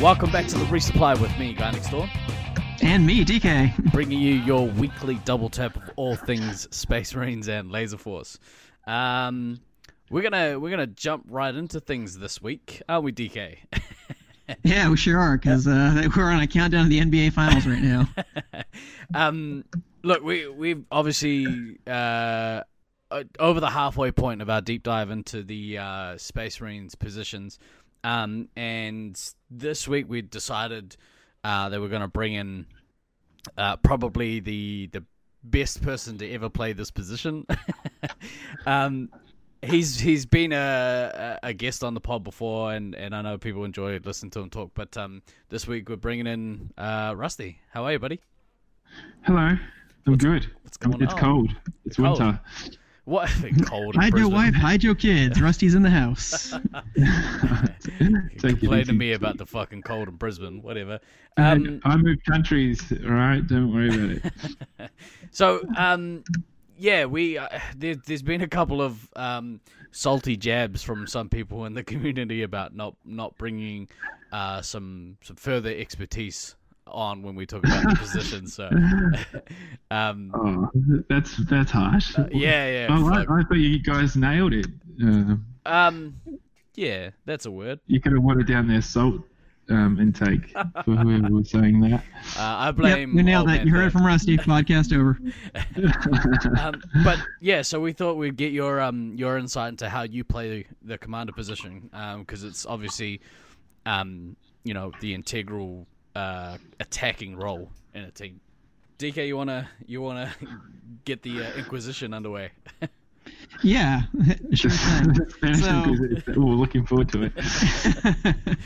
Welcome back to the resupply with me, Guy Next Door, And me, DK. bringing you your weekly double tap of all things Space Marines and Laserforce. Um, we're gonna we're gonna jump right into things this week, aren't we, DK? Yeah, we sure are, because uh, we're on a countdown to the NBA Finals right now. um, look, we we've obviously uh, uh, over the halfway point of our deep dive into the uh, Space Marines positions, um, and this week we decided uh, that we're going to bring in uh, probably the the best person to ever play this position. um, he's he's been a, a guest on the pod before, and, and I know people enjoy listening to him talk. But um, this week we're bringing in uh, Rusty. How are you, buddy? Hello. I'm good. what's going it's on? cold. It's Cold. winter. What cold? Hide your wife, hide your kids. Rusty's in the house. Complain to me about the fucking cold in Brisbane. Whatever. Um, I move countries, all right? Don't worry about it. So, um, yeah, we uh, there, there's been a couple of um, salty jabs from some people in the community about not not bringing uh, some some further expertise on when we talk about the position. So, um, Oh, that's that's harsh. yeah, yeah, Oh, I, fuck. I thought you guys nailed it. Uh, um, yeah, that's a word. you could have watered down their salt um, intake for whoever was saying that. Uh, I yep, blame. you nailed old it. You heard it from Rusty. Podcast over. um, but yeah, so we thought we'd get your um your insight into how you play the commander position, um, because it's obviously, um, you know, the integral uh, attacking role in a team. DK, you wanna you wanna get the uh, Inquisition underway? Yeah, sure thing. So- them 'cause it- oh, looking forward to it.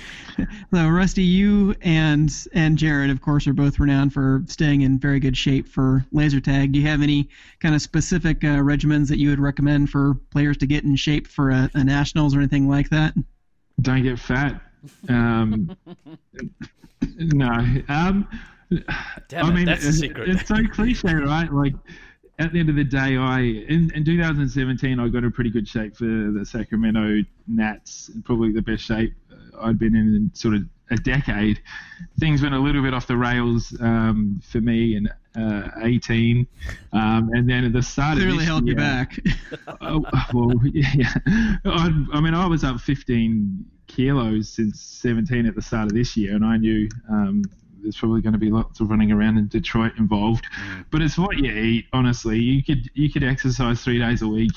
so Rusty, you and and Jared, of course, are both renowned for staying in very good shape for laser tag. Do you have any kind of specific uh, regimens that you would recommend for players to get in shape for a, a nationals or anything like that? Don't get fat. Um, no. Um, Damn I it, mean, that's it's, secret. it's so cliche, right? Like, at the end of the day, I in, in 2017 I got in pretty good shape for the Sacramento Nats, probably the best shape I'd been in in sort of a decade. Things went a little bit off the rails um, for me in uh, 18, um, and then at the start of Clearly this held you back. Oh, well, yeah. I, I mean, I was up 15 kilos since 17 at the start of this year, and I knew um, there's probably going to be lots of running around in Detroit involved. But it's what you eat, honestly. You could you could exercise three days a week.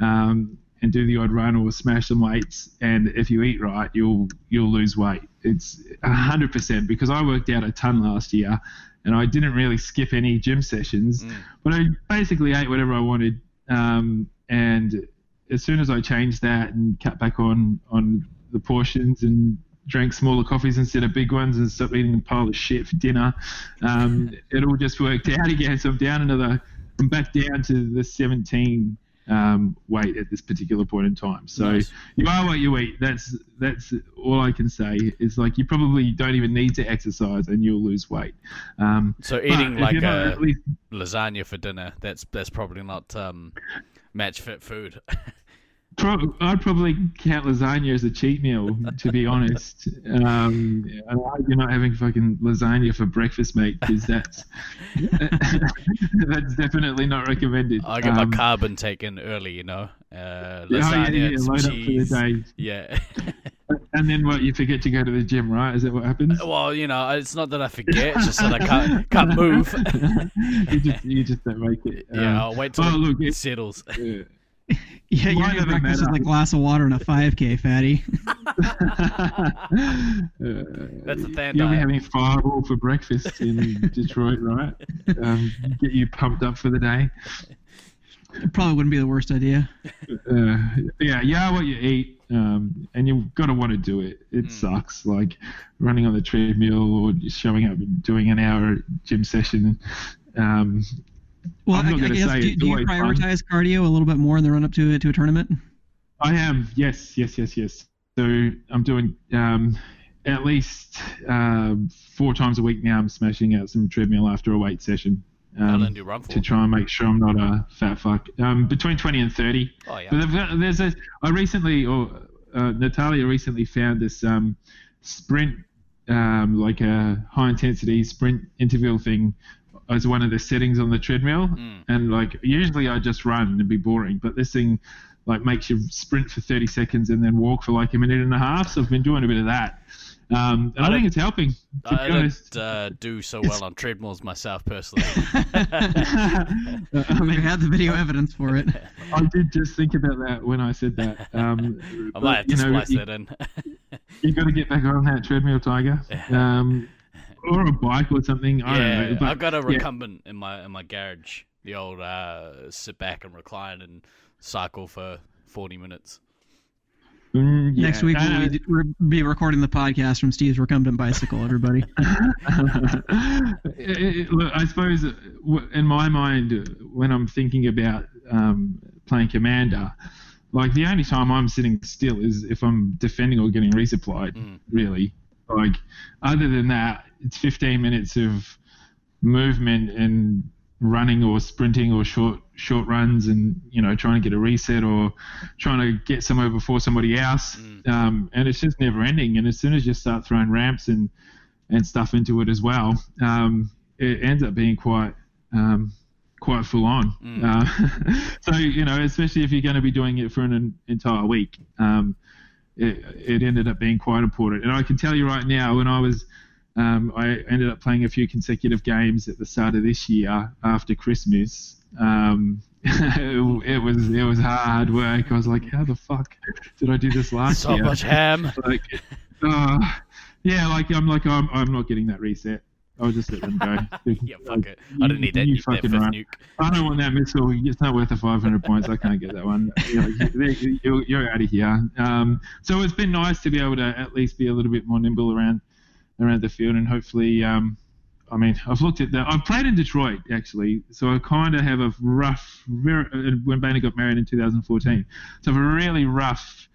Um, and do the odd run or smash some weights, and if you eat right, you'll you'll lose weight. It's hundred percent because I worked out a ton last year, and I didn't really skip any gym sessions, but I basically ate whatever I wanted. Um, and as soon as I changed that and cut back on on the portions and drank smaller coffees instead of big ones and stopped eating a pile of shit for dinner, um, it all just worked out again. So I'm down into the I'm back down to the 17 um, weight at this particular point in time. So Nice. you are what you eat. That's that's all I can say. Is like you probably don't even need to exercise and you'll lose weight. Um, so eating like a lasagna for dinner, that's that's probably not um, match fit food. Pro- I'd probably count lasagna as a cheat meal, to be honest. Um, I you're not having fucking lasagna for breakfast, mate, because that's that's definitely not recommended. I get Um, my carbon taken early, you know. Uh, yeah, lasagna, yeah, yeah, some load up for the cheese. day, Yeah. and then what? You forget to go to the gym, right? Is that what happens? well, you know, it's not that I forget, it's just that I can't can't move. you just you just don't make it. yeah, Um, I'll wait till well, look, it it- settles. yeah. Yeah, your Might new have a breakfast is matter. a glass of water and a 5K, fatty. That's the than You'll be diet. having Fireball for breakfast in Detroit, right? Um, get you pumped up for the day. It probably wouldn't be the worst idea. Uh, yeah, you are what you eat, um, and you've got to want to do it. It Mm. sucks, like running on the treadmill or just showing up and doing an hour gym session. Um, Well, I'm not I gonna guess, say do, do you always fun. prioritize cardio a little bit more in the run up to, to a tournament? I am, yes, yes, yes, yes. So I'm doing um, at least um, four times a week now. I'm smashing out some treadmill after a weight session. How Um, long do run for? to try and make sure I'm not a fat fuck. Um, between 20 and 30. Oh yeah. But they've got- there's a. I recently, or uh, Natalia recently found this um, sprint um, like a high intensity sprint interval thing as one of the settings on the treadmill, Mm. and like usually I just run and be boring, but this thing like makes you sprint for 30 seconds and then walk for like a minute and a half. So I've been doing a bit of that, um, and I, I think it's helping. To I be don't uh, do so well on treadmills myself personally. I You mean, had the video evidence for it. I did just think about that when I said that. Um, I but, might have to you know, splice you, that in. you got to get back on that treadmill, Tiger, um, or a bike or something. I yeah, don't know. But, I've got a yeah. recumbent in my in my garage. The old uh, sit back and recline and cycle for forty minutes. Mm, yeah. Next week Uh, we'll be, recording the podcast from Steve's recumbent bicycle. Everybody. It- it- look, I suppose uh, in my mind, uh, when I'm thinking about um, playing commander, like the only time I'm sitting still is if I'm defending or getting resupplied. Mm. Really, like other than that, it's 15 minutes of movement and running or sprinting or short short runs and you know trying to get a reset or trying to get somewhere before somebody else Mm. um, and it's just never ending and as soon as you start throwing ramps and and stuff into it as well um, it ends up being quite um, quite full on Mm. uh, so you know especially if you're going to be doing it for an, en- entire week um, it, it ended up being quite important and I can tell you right now when I was um, I ended up playing a few consecutive games at the start of this year after Christmas. Um, it, it was it was hard work. I was like, how the fuck did I do this last So year? So much ham. Like, uh, yeah, like I'm like I'm, I'm not getting that reset. I'll just let them go. yeah, fuck it. I didn't need that, You that fucking right. nuke. I don't want that missile. It's not worth the 500 points. I can't get that one. You know, you're, you're out of here. Um, so it's been nice to be able to at least be a little bit more nimble around around the field, and hopefully, um, I mean, I've looked at that. I've played in Detroit actually, so I kind of have a rough. Very, uh, when Boehner got married in 2014, so I have a really rough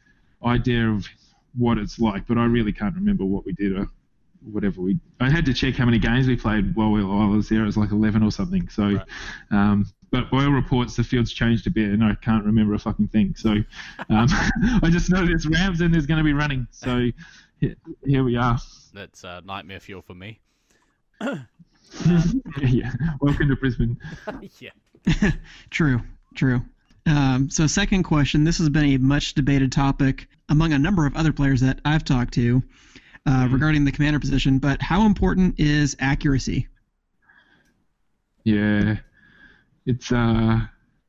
idea of what it's like, but I really can't remember what we did or whatever we. I had to check how many games we played while, we, while I was there. It was like 11 or something. So, Right. um, but all reports, the field's changed a bit, and I can't remember a fucking thing. So, um, I just know there's Rams and there's going to be running. So, here we are. That's uh, nightmare fuel for me. yeah. Welcome to Brisbane. yeah. True, true. Um, so, second question. This has been a much debated topic among a number of other players that I've talked to uh, regarding the commander position. But how important is accuracy? Yeah, it's uh,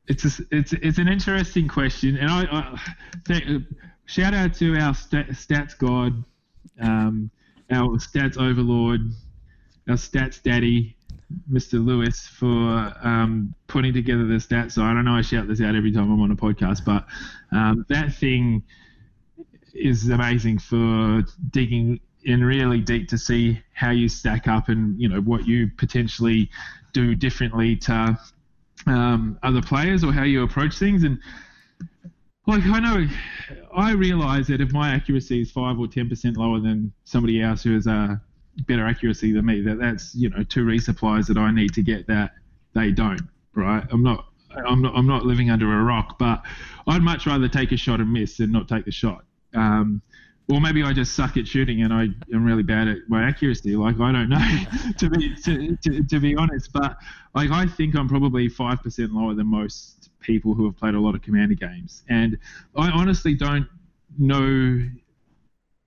it's a, it's it's an interesting question, and I, I th- shout out to our sta- stats god, um, our stats overlord, our stats daddy, Mr. Lewis, for um, putting together the stats So I don't know I shout this out every time I'm on a podcast, but um, that thing is amazing for digging in really deep to see how you stack up and you know what you potentially do differently to um, other players or how you approach things and like I know I realize that if my accuracy is five or ten percent lower than somebody else who has a better accuracy than me that that's you know two resupplies that I need to get that they don't right? I'm not I'm not I'm not living under a rock but I'd much rather take a shot and miss than not take the shot. Um, or maybe I just suck at shooting and I am really bad at my accuracy. Like I don't know, to be to, to, to be honest. But like I think I'm probably five percent lower than most people who have played a lot of commander games, and I honestly don't know.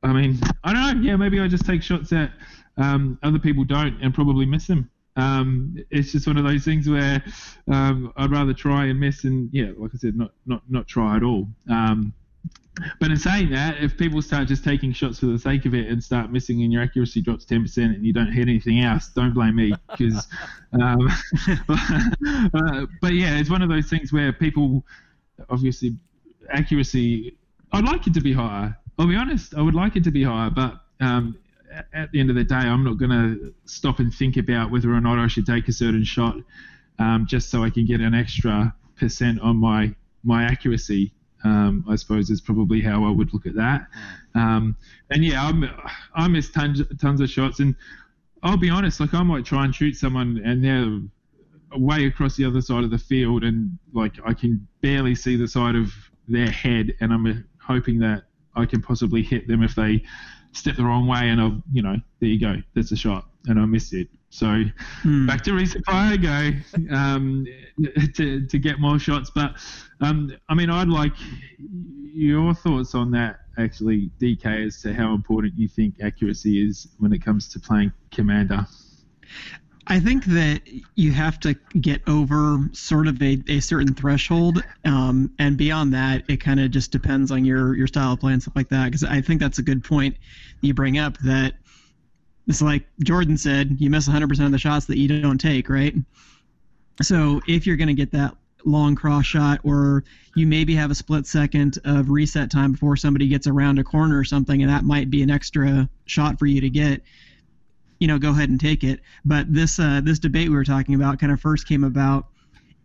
I mean, I don't know. Yeah, maybe I just take shots that um, other people don't and probably miss them. Um, it's just one of those things where um, I'd rather try and miss and yeah, like I said, not not not try at all. Um, but in saying that, if people start just taking shots for the sake of it and start missing and your accuracy drops 10% and you don't hit anything else, don't blame me. Because, um, uh, but yeah, it's one of those things where people obviously accuracy. I'd like it to be higher. I'll be honest. I would like it to be higher, but um, at- the end of the day, I'm not going to stop and think about whether or not I should take a certain shot um, just so I can get an extra percent on my my accuracy um, I suppose is probably how I would look at that. Um, and yeah, I'm, I miss tons, tons of shots, and I'll be honest, like I might try and shoot someone, and they're way across the other side of the field, and like I can barely see the side of their head, and I'm hoping that I can possibly hit them if they step the wrong way, and I, you know, there you go, that's a shot, and I missed it. So Hmm. back to resupply I go um, to to get more shots. But um, I mean, I'd like your thoughts on that actually, DK, as to how important you think accuracy is when it comes to playing commander. I think that you have to get over sort of a, a certain threshold, um, and beyond that, it kind of just depends on your your style of play and stuff like that. Because I think that's a good point you bring up. That it's like Jordan said, you miss 100% of the shots that you don't take, right? So if you're going to get that long cross shot, or you maybe have a split second of reset time before somebody gets around a corner or something, and that might be an extra shot for you to get you know, go ahead and take it. But this uh, this debate we were talking about kind of first came about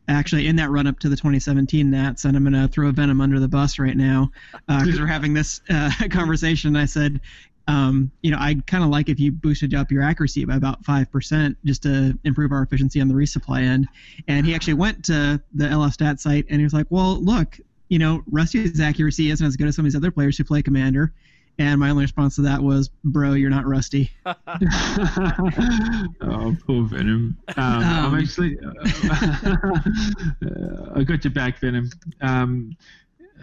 actually in that run up to the 2017 Nats, and I'm going to throw a Venom under the bus right now because we're having this uh, conversation. I said, um, you know, I'd kind of like if you boosted up your accuracy by about five percent just to improve our efficiency on the resupply end. And he actually went to the LF stat site and he was like, well, look. You know, Rusty's accuracy isn't as good as some of these other players who play Commander. And my only response to that was, "Bro, you're not rusty." oh, poor Venom. Um, I'm Um, actually. I got your back, Venom. Um,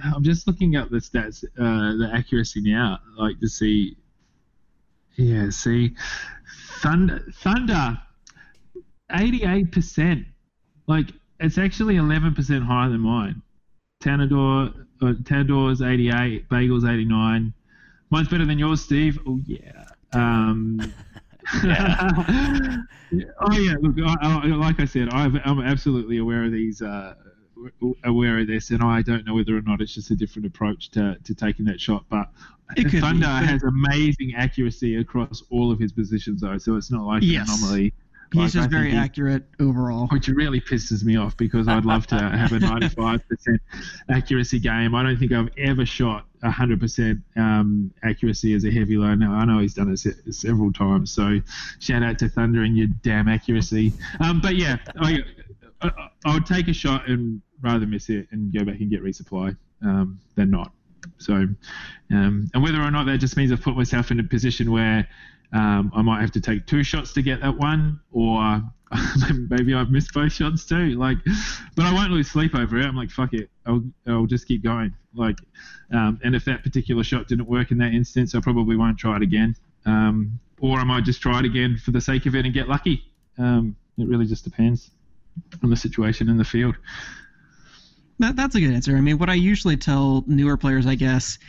I'm just looking up the stats, uh, the accuracy now, like to see. Yeah, see, Thunder, Thunder, 88%. Like it's actually 11% higher than mine. Tanador, uh, Tanador's 88, Bagel's 89. Mine's better than yours, Steve. Oh yeah. Um, oh yeah. Look, I, I, like I said, I've, I'm absolutely aware of these, uh, aware of this, and I don't know whether or not it's just a different approach to, to taking that shot. But Be, Thunder but- has amazing accuracy across all of his positions, though, so it's not like Yes. an anomaly. He's Like, I just very he- accurate overall. which really pisses me off because I'd love to have a 95% accuracy game. I don't think I've ever shot 100% um, accuracy as a heavy low. Now I know he's done it se- several times, so shout out to Thunder and your damn accuracy. Um, but yeah, I, I, I would take a shot and rather miss it and go back and get resupply um, than not. So, um, and whether or not that just means I've put myself in a position where um, I might have to take two shots to get that one, or maybe I've missed both shots too. Like, but I won't lose sleep over it. I'm like, fuck it, I'll, I'll just keep going. Like, um, and if that particular shot didn't work in that instance, I probably won't try it again. Um, or I might just try it again for the sake of it and get lucky. Um, it really just depends on the situation in the field. That, that's a good answer. I mean, what I usually tell newer players, I guess,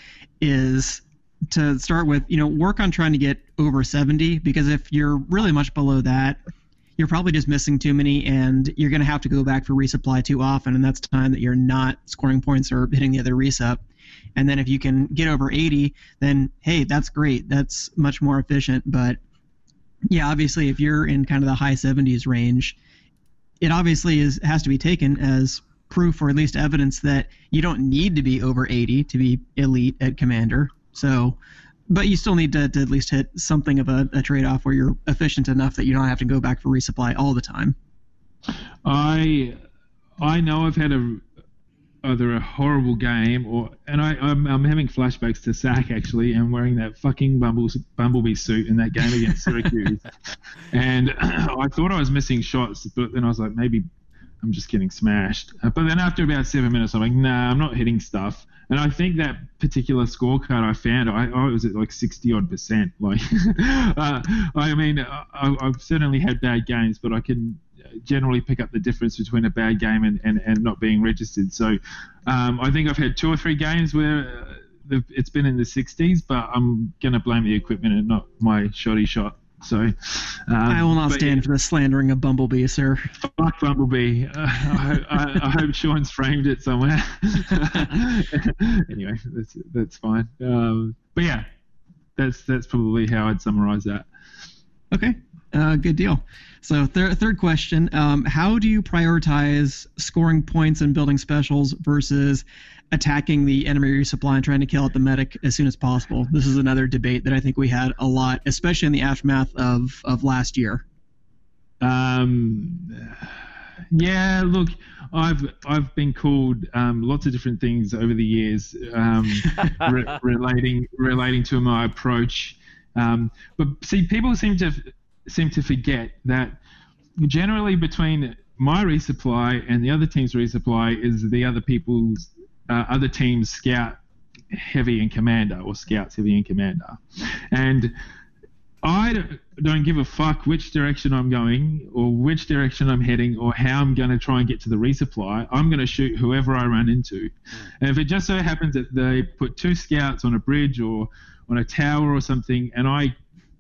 is to start with, you know, work on trying to get over 70 because if you're really much below that, you're probably just missing too many and you're going to have to go back for resupply too often. And that's time that you're not scoring points or hitting the other resup. And then if you can get over 80, then hey, that's great. That's much more efficient. But yeah, obviously, if you're in kind of the high 70s range, it obviously is has to be taken as proof or at least evidence that you don't need to be over 80 to be elite at commander. So, but you still need to, to at least hit something of a, a trade off where you're efficient enough that you don't have to go back for resupply all the time. I I know I've had a either a horrible game or and I I'm, I'm having flashbacks to Sack actually and wearing that fucking Bumbles, Bumblebee suit in that game against Syracuse and I thought I was missing shots but then I was like maybe I'm just getting smashed Uh, but then after about seven minutes I'm like nah I'm not hitting stuff and I think that particular scorecard I found I, I was at like 60 odd percent like uh, I mean I, I've certainly had bad games but I can generally pick up the difference between a bad game and, and, and not being registered. So um, I think I've had two or three games where uh, it's been in the 60s, but I'm going to blame the equipment and not my shoddy shot. So um, I will not stand for the slandering of Bumblebee, sir. Fuck Bumblebee. Uh, I, I, I hope Sean's framed it somewhere. anyway, that's that's fine. Um, but yeah, that's that's probably how I'd summarize that. Okay, uh, good deal. So, thir- third question um, How do you prioritize scoring points and building specials versus attacking the enemy resupply and trying to kill out the medic as soon as possible? This is another debate that I think we had a lot, especially in the aftermath of, of last year. Um, yeah, look, I've I've been called um, lots of different things over the years, um, re- relating relating to my approach. Um, but see, people seem to seem to forget that generally between my resupply and the other team's resupply is the other people's uh, other team's scout heavy and commander or scouts heavy and commander, and I don't give a fuck which direction I'm going or which direction I'm heading or how I'm going to try and get to the resupply. I'm going to shoot whoever I run into. And if it just so happens that they put two scouts on a bridge or on a tower or something and I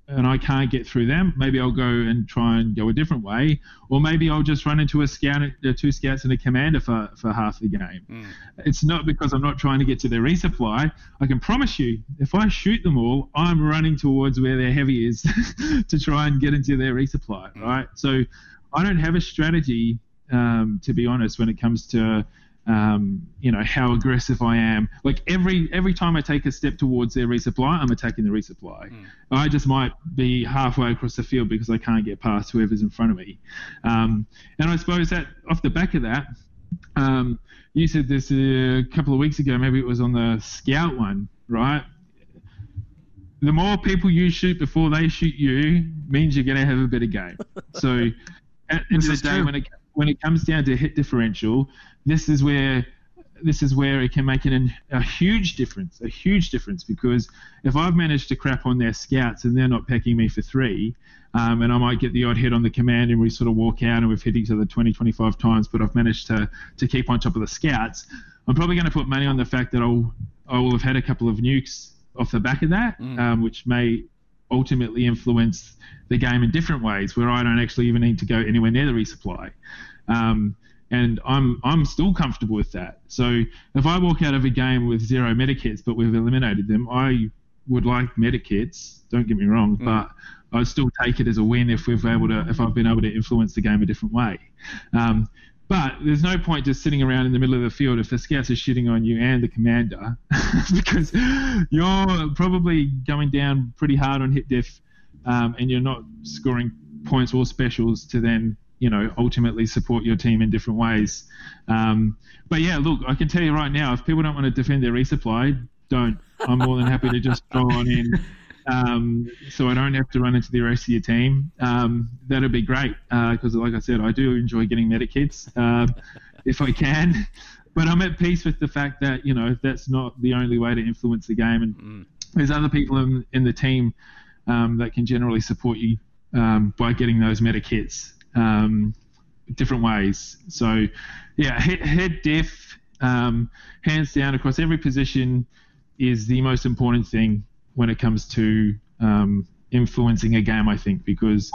and I can't get through them, maybe I'll go and try and go a different way, or maybe I'll just run into a scout, uh, two scouts and a commander for, for half the game. Mm. It's not because I'm not trying to get to their resupply. I can promise you, if I shoot them all, I'm running towards where their heavy is to try and get into their resupply, mm. right? So I don't have a strategy, um, to be honest, when it comes to um, you know how aggressive I am. Like every every time I take a step towards their resupply, I'm attacking the resupply. Mm. I just might be halfway across the field because I can't get past whoever's in front of me. Um, and I suppose that off the back of that, um, you said this a couple of weeks ago. Maybe it was on the scout one, right? The more people you shoot before they shoot you means you're going to have a better game. So at the end of the day, when it when it comes down to hit differential, this is where this is where it can make an, a huge difference, a huge difference. Because if I've managed to crap on their scouts and they're not pecking me for three, um, and I might get the odd hit on the command and we sort of walk out and we've hit each other 20, 25 times, but I've managed to, to keep on top of the scouts, I'm probably going to put money on the fact that I'll, I will have had a couple of nukes off the back of that, mm. um, which may ultimately influence the game in different ways where I don't actually even need to go anywhere near the resupply. Um, and I'm I'm still comfortable with that. So if I walk out of a game with zero medic hits, but we've eliminated them, I would like medic hits. Don't get me wrong, mm. but I still take it as a win if we've able to if I've been able to influence the game a different way. Um, but there's no point just sitting around in the middle of the field if the scouts are shitting on you and the commander, because you're probably going down pretty hard on hit diff, um, and you're not scoring points or specials to then you know ultimately support your team in different ways. Um, but yeah, look, I can tell you right now, if people don't want to defend their resupply, don't. I'm more than happy to just throw on in. Um, so I don't have to run into the rest of your team. Um, that'd be great because, uh, like I said, I do enjoy getting medic hits uh, if I can. But I'm at peace with the fact that you know that's not the only way to influence the game, and mm. there's other people in, in the team um, that can generally support you um, by getting those medic hits um, different ways. So, yeah, head, head diff, um, hands down across every position, is the most important thing when it comes to um, influencing a game. I think because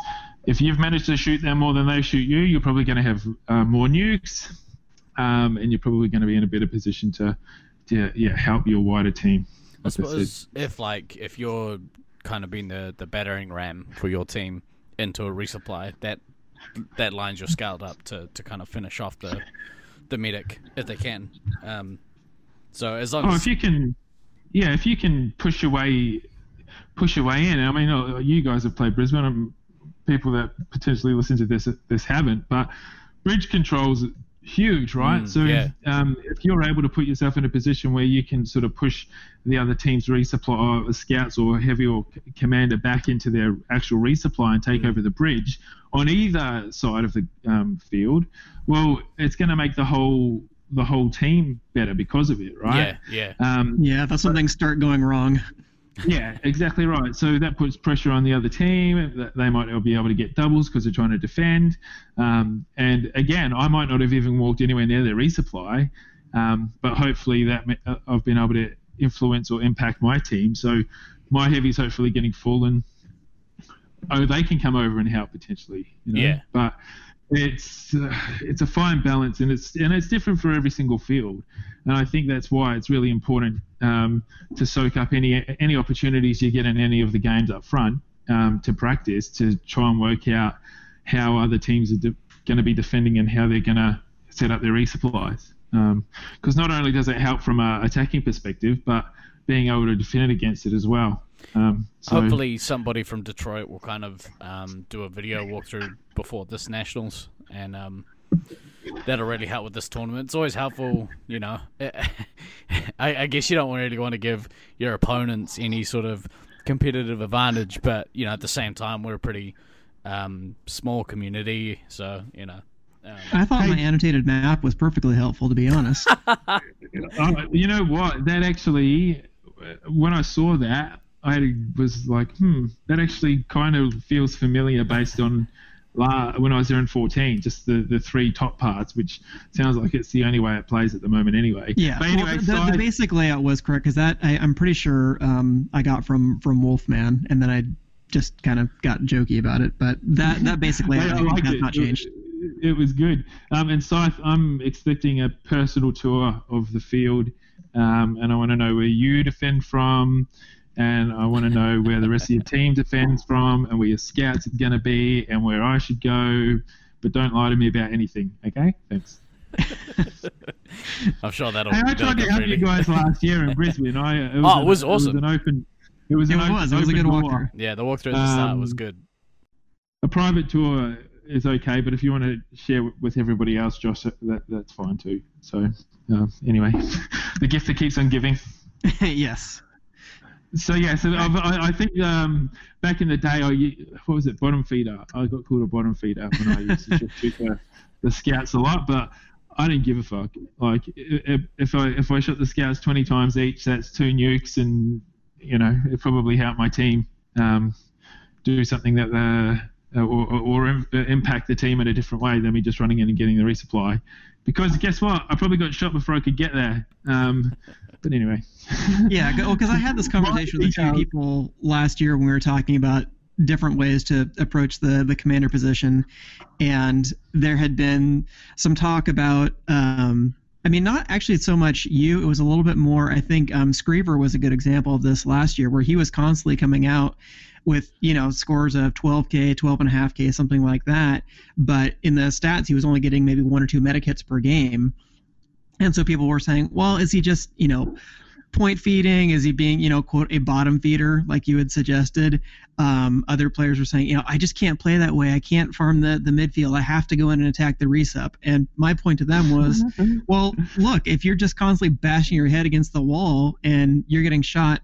if you've managed to shoot them more than they shoot you, you're probably going to have uh, more nukes, um, and you're probably going to be in a better position to, to yeah, help your wider team. I suppose if like if you're kind of being the the battering ram for your team into a resupply, that that lines your scout up to, to kind of finish off the the medic if they can. Um, so as long as. oh, as if you can, yeah, if you can push away, push away in. I mean, uh, you guys have played Brisbane. Um, people that potentially listen to this this haven't, but bridge controls huge, right? Mm, so yeah. um, if you're able to put yourself in a position where you can sort of push the other team's resupply, or scouts or heavy or commander back into their actual resupply and take mm. over the bridge, on either side of the um, field, well, it's going to make the whole the whole team better because of it, right? Yeah, yeah. Um, yeah, that's when things start going wrong. yeah, exactly right. So that puts pressure on the other team. They might not be able to get doubles because they're trying to defend. Um, and again, I might not have even walked anywhere near their resupply, um, but hopefully that uh, I've been able to influence or impact my team. So my heavy's hopefully getting full and oh, they can come over and help potentially. You know? Yeah. But it's uh, it's a fine balance, and it's and it's different for every single field, and I think that's why it's really important um, to soak up any any opportunities you get in any of the games up front um, to practice to try and work out how other teams are de- going to be defending and how they're going to set up their resupplies. Because um, not only does it help from a attacking perspective, but being able to defend against it as well. Um, so, Hopefully, somebody from Detroit will kind of um, do a video walkthrough before this nationals, and um, that'll really help with this tournament. It's always helpful, you know. I, I, guess you don't really want to give your opponents any sort of competitive advantage, but you know, at the same time, we're a pretty um, small community, so you know. Um, I thought Hey. my annotated map was perfectly helpful, to be honest. Uh, you know what? That actually, when I saw that, I was like, hmm, that actually kind of feels familiar based on la- when I was there in 14, just the, the three top parts, which sounds like it's the only way it plays at the moment anyway. Yeah, But well, anyway, the, the basic layout was correct because that I, I'm pretty sure um, I got from from Wolfman, and then I just kind of got jokey about it. But that that basic layout I has it. not changed. It, it was good. Um, and Scythe, I'm expecting a personal tour of the field, um, and I want to know where you defend from, and I want to know where the rest of your team defends from, and where your scouts are going to be, and where I should go. But don't lie to me about anything, okay? Thanks. I'm sure that'll. Hey, I tried to go help pretty- you guys last year in Brisbane. I, it was Oh, it an- was It awesome. was an open. It was It an was. open, It was a good open walkthrough. door. Yeah, the walkthrough at the start was Um, good. a private tour is okay, but if you want to share with everybody else, Josh, that, that's fine too. So, uh, anyway, the gift that keeps on giving. yes. So yeah, so I, I think um, back in the day, I what was it, bottom feeder? I got called a bottom feeder when I used to shoot the, the scouts a lot, but I didn't give a fuck. Like if I if I shot the scouts 20 times each, that's two nukes, and you know it probably helped my team um, do something that the or, or, or im- uh, impact the team in a different way than me just running in and getting the resupply. Because guess what? I probably got shot before I could get there. Um, but anyway. Yeah, well, because I had this conversation with a few people last year when we were talking about different ways to approach the the commander position, and there had been some talk about. Um, I mean, not actually so much you. It was a little bit more. I think um, Screever was a good example of this last year, where he was constantly coming out with you know scores of 12k, 12.5k, something like that. But in the stats, he was only getting maybe one or two medic hits per game. And so people were saying, well, is he just, you know, point feeding? Is he being, you know, quote, a bottom feeder, like you had suggested? Um, other players were saying, you know, I just can't play that way. I can't farm the, the midfield. I have to go in and attack the resup. And my point to them was, well, look, if you're just constantly bashing your head against the wall and you're getting shot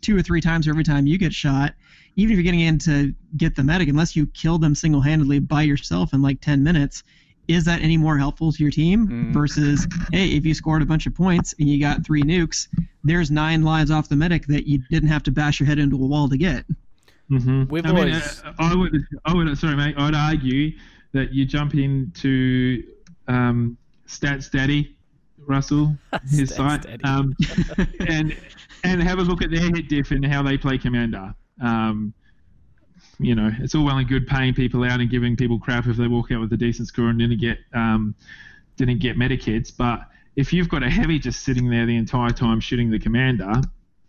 two or three times every time you get shot, even if you're getting in to get the medic, unless you kill them single handedly by yourself in like 10 minutes, is that any more helpful to your team Mm. versus, hey, if you scored a bunch of points and you got three nukes, there's nine lives off the medic that you didn't have to bash your head into a wall to get. Mm-hmm. We've I mean, uh, I would, I would, sorry, mate. I'd argue that you jump into um, Stats Daddy, Russell, his Stats site, um, and and have a look at their hit diff and how they play Commander. Um, you know, it's all well and good paying people out and giving people crap if they walk out with a decent score and didn't get um, didn't get medic hits, but if you've got a heavy just sitting there the entire time shooting the commander,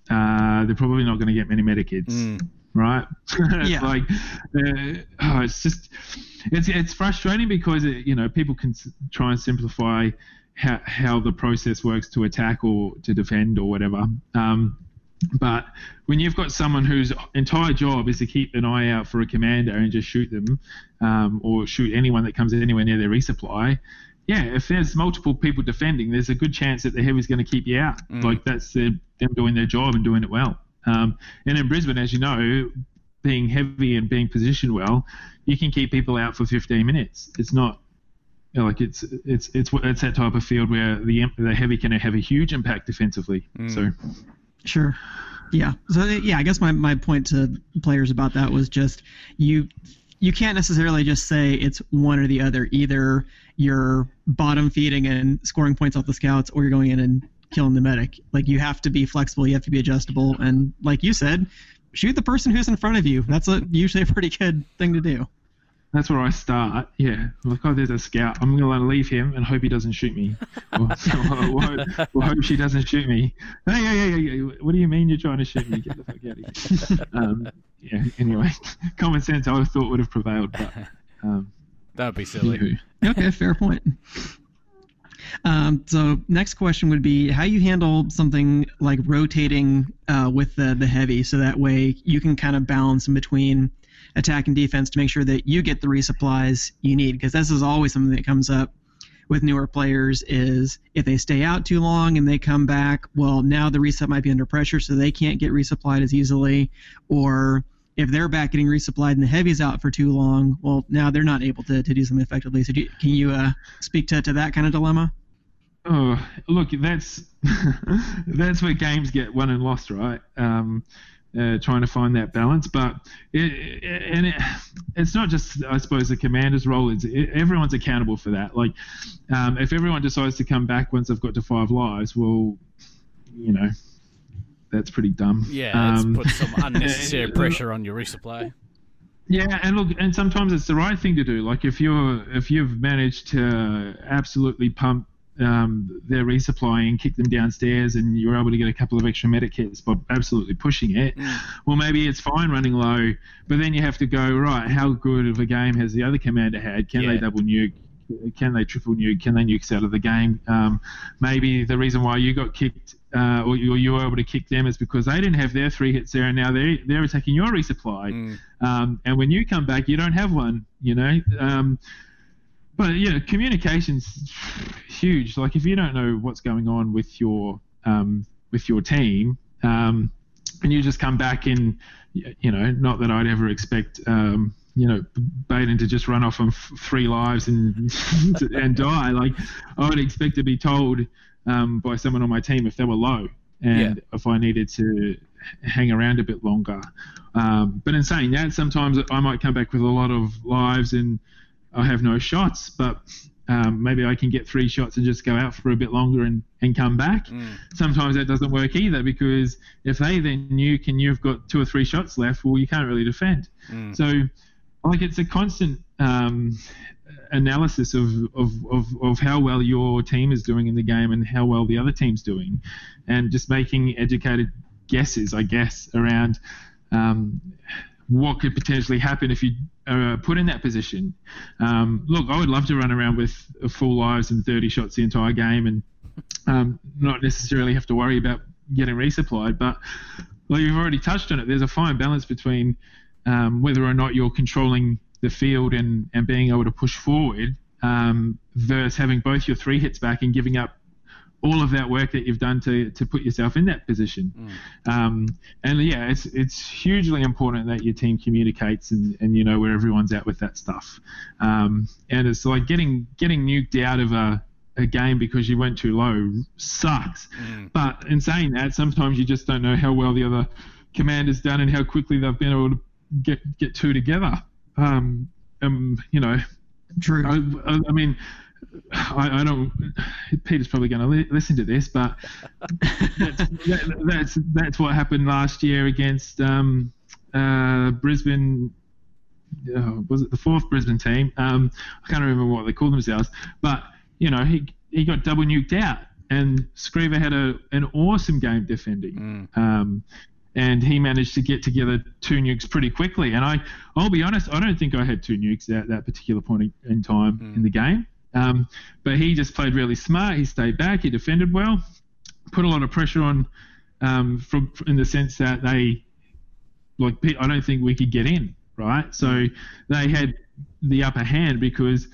uh, they're probably not going to get many medic hits Mm. right? It's Yeah. like, uh, oh, it's just, it's it's frustrating because it, you know people can s- try and simplify how how the process works to attack or to defend or whatever. Um, but when you've got someone whose entire job is to keep an eye out for a commander and just shoot them, um, or shoot anyone that comes anywhere near their resupply, yeah, if there's multiple people defending, there's a good chance that the heavy's going to keep you out. Mm. Like that's them doing their job and doing it well. Um, and in Brisbane, as you know, being heavy and being positioned well, you can keep people out for 15 minutes. It's not you know, like it's it's it's it's that type of field where the the heavy can have a huge impact defensively. Mm. So Sure. Yeah. So yeah, I guess my, my point to players about that was just you you can't necessarily just say it's one or the other. Either you're bottom feeding and scoring points off the scouts, or you're going in and killing the medic. Like you have to be flexible. You have to be adjustable. And like you said, shoot the person who's in front of you. That's a usually a pretty good thing to do. That's where I start. Yeah, like oh, there's a scout. I'm gonna leave him and hope he doesn't shoot me, or, or, or, or hope she doesn't shoot me. Hey, hey, hey, hey, hey, what do you mean you're trying to shoot me? Get the fuck out of here. um, yeah. Anyway, common sense I thought would have prevailed, but um, That would be silly. anywho. Okay, fair point. Um, so next question would be how you handle something like rotating uh, with the the heavy, so that way you can kind of balance in between attack and defense to make sure that you get the resupplies you need. Because this is always something that comes up with newer players is if they stay out too long and they come back, well, now the reset might be under pressure, so they can't get resupplied as easily, or if they're back getting resupplied and the heavy's out for too long, well, now they're not able to, to do something effectively. So, do can you uh, speak to, to that kind of dilemma? Oh, look, that's that's where games get won and lost, right? Um, uh, trying to find that balance, but it, it, and it, it's not just, I suppose, the commander's role. It's everyone's accountable for that. Like, um, if everyone decides to come back once they've got to five lives, well, you know, that's pretty dumb. Yeah, um, put some unnecessary pressure on your resupply. Yeah, and look, and sometimes it's the right thing to do. Like if you're if you've managed to absolutely pump um, their resupplying, kick them downstairs, and you're able to get a couple of extra medic hits by absolutely pushing it. Mm. Well, maybe it's fine running low, but then you have to go right. How good of a game has the other commander had? Can yeah. they double nuke? Can they triple nuke? Can they nuke out of the game? Um, maybe the reason why you got kicked uh, or, you, or, you, were able to kick them is because they didn't have their three hits there, and now they're they're attacking your resupply. Mm. Um, and when you come back, you don't have one. You know. But yeah, communication's huge. Like if you don't know what's going on with your um, with your team, um, and you just come back and you know, not that I'd ever expect um, you know Baden to just run off on f- three lives and and die. Like I would expect to be told um, by someone on my team if they were low and yeah. if I needed to hang around a bit longer. Um, but in saying that, sometimes I might come back with a lot of lives and I have no shots, but um, maybe I can get three shots and just go out for a bit longer and, and come back. Mm. Sometimes that doesn't work either because if they then nuke and you've got two or three shots left, well, you can't really defend. Mm. So, like, it's a constant um, analysis of, of, of, of how well your team is doing in the game and how well the other team's doing, and just making educated guesses, I guess, around um, what could potentially happen if you are uh, put in that position. Um, look, I would love to run around with full lives and 30 shots the entire game and um, not necessarily have to worry about getting resupplied. But well, you've already touched on it. There's a fine balance between um, whether or not you're controlling the field and, and being able to push forward um, versus having both your three hits back and giving up all of that work that you've done to, to put yourself in that position. Mm. Um, and yeah, it's it's hugely important that your team communicates and, and you know where everyone's at with that stuff. Um, and it's like getting getting nuked out of a, a game because you went too low sucks. Mm. But in saying that, sometimes you just don't know how well the other commander's done and how quickly they've been able to get get two together. Um, um you know, True. I, I mean, I, I, don't. Peter's probably going to li- listen to this, but that's, that, that's, that's what happened last year against um, uh, Brisbane. Uh, was it the fourth Brisbane team? Um, I can't remember what they called themselves, but you know he he got double nuked out, and Screever had a an awesome game defending. Mm. Um, and he managed to get together two nukes pretty quickly. And I, I'll be honest, I don't think I had two nukes at that particular point in time mm. in the game. Um, but he just played really smart. He stayed back. He defended well. Put a lot of pressure on, um, from in the sense that they, like, I don't think we could get in, right? So they had the upper hand because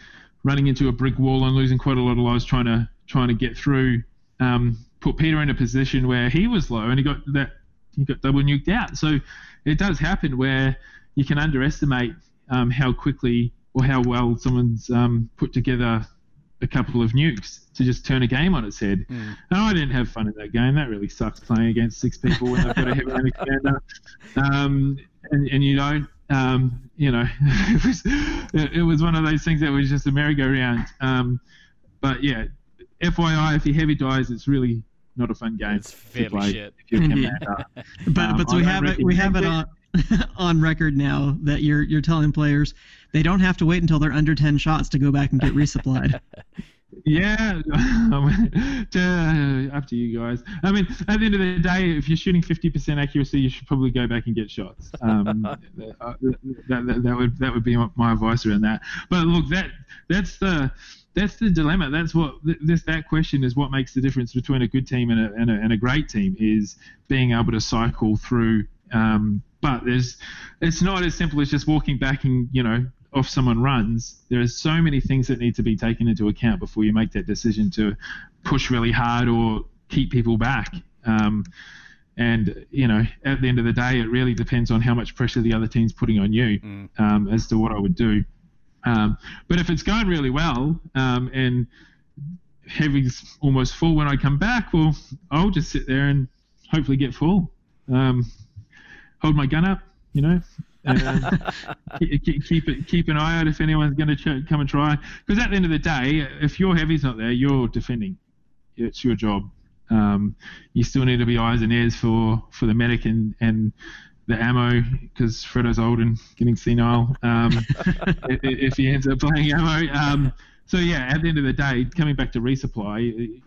running into a brick wall and losing quite a lot of lives trying to trying to get through, um, put Peter in a position where he was low and he got that he got double nuked out. So it does happen where you can underestimate um, how quickly or how well someone's um, put together a couple of nukes to just turn a game on its head. Mm. And I didn't have fun in that game. That really sucks playing against six people when they've got a heavy enemy commander. Um, and, and you don't, um, you know, it was it, was one of those things that was just a merry-go-round. Um, but yeah, FYI, if your heavy dies, it's really not a fun game. It's fairly shit. but but so we have it. We have it on on record now that you're you're telling players they don't have to wait until they're under 10 shots to go back and get resupplied. yeah, up to you guys. I mean, at the end of the day, if you're shooting 50% accuracy, you should probably go back and get shots. Um, that, that, that, would that would be my advice around that. But look, that that's the that's the dilemma. That's what this that question is. What makes the difference between a good team and a, and a, and a great team is being able to cycle through um, but there's, it's not as simple as just walking back and you know off someone runs, there are so many things that need to be taken into account before you make that decision to push really hard or keep people back. Um, and you know, at the end of the day, it really depends on how much pressure the other team's putting on you mm. um, as to what I would do. Um, but if it's going really well um, and heavy's almost full when I come back, well, I'll just sit there and hopefully get full. Um, hold my gun up, you know. keep, keep it, keep an eye out if anyone's going to ch- come and try. Because at the end of the day, if your heavy's not there, you're defending. It's your job. Um, you still need to be eyes and ears for, for the medic and, and the ammo because Fredo's old and getting senile. Um, if, if, he ends up playing ammo. Um, so yeah, at the end of the day, coming back to resupply,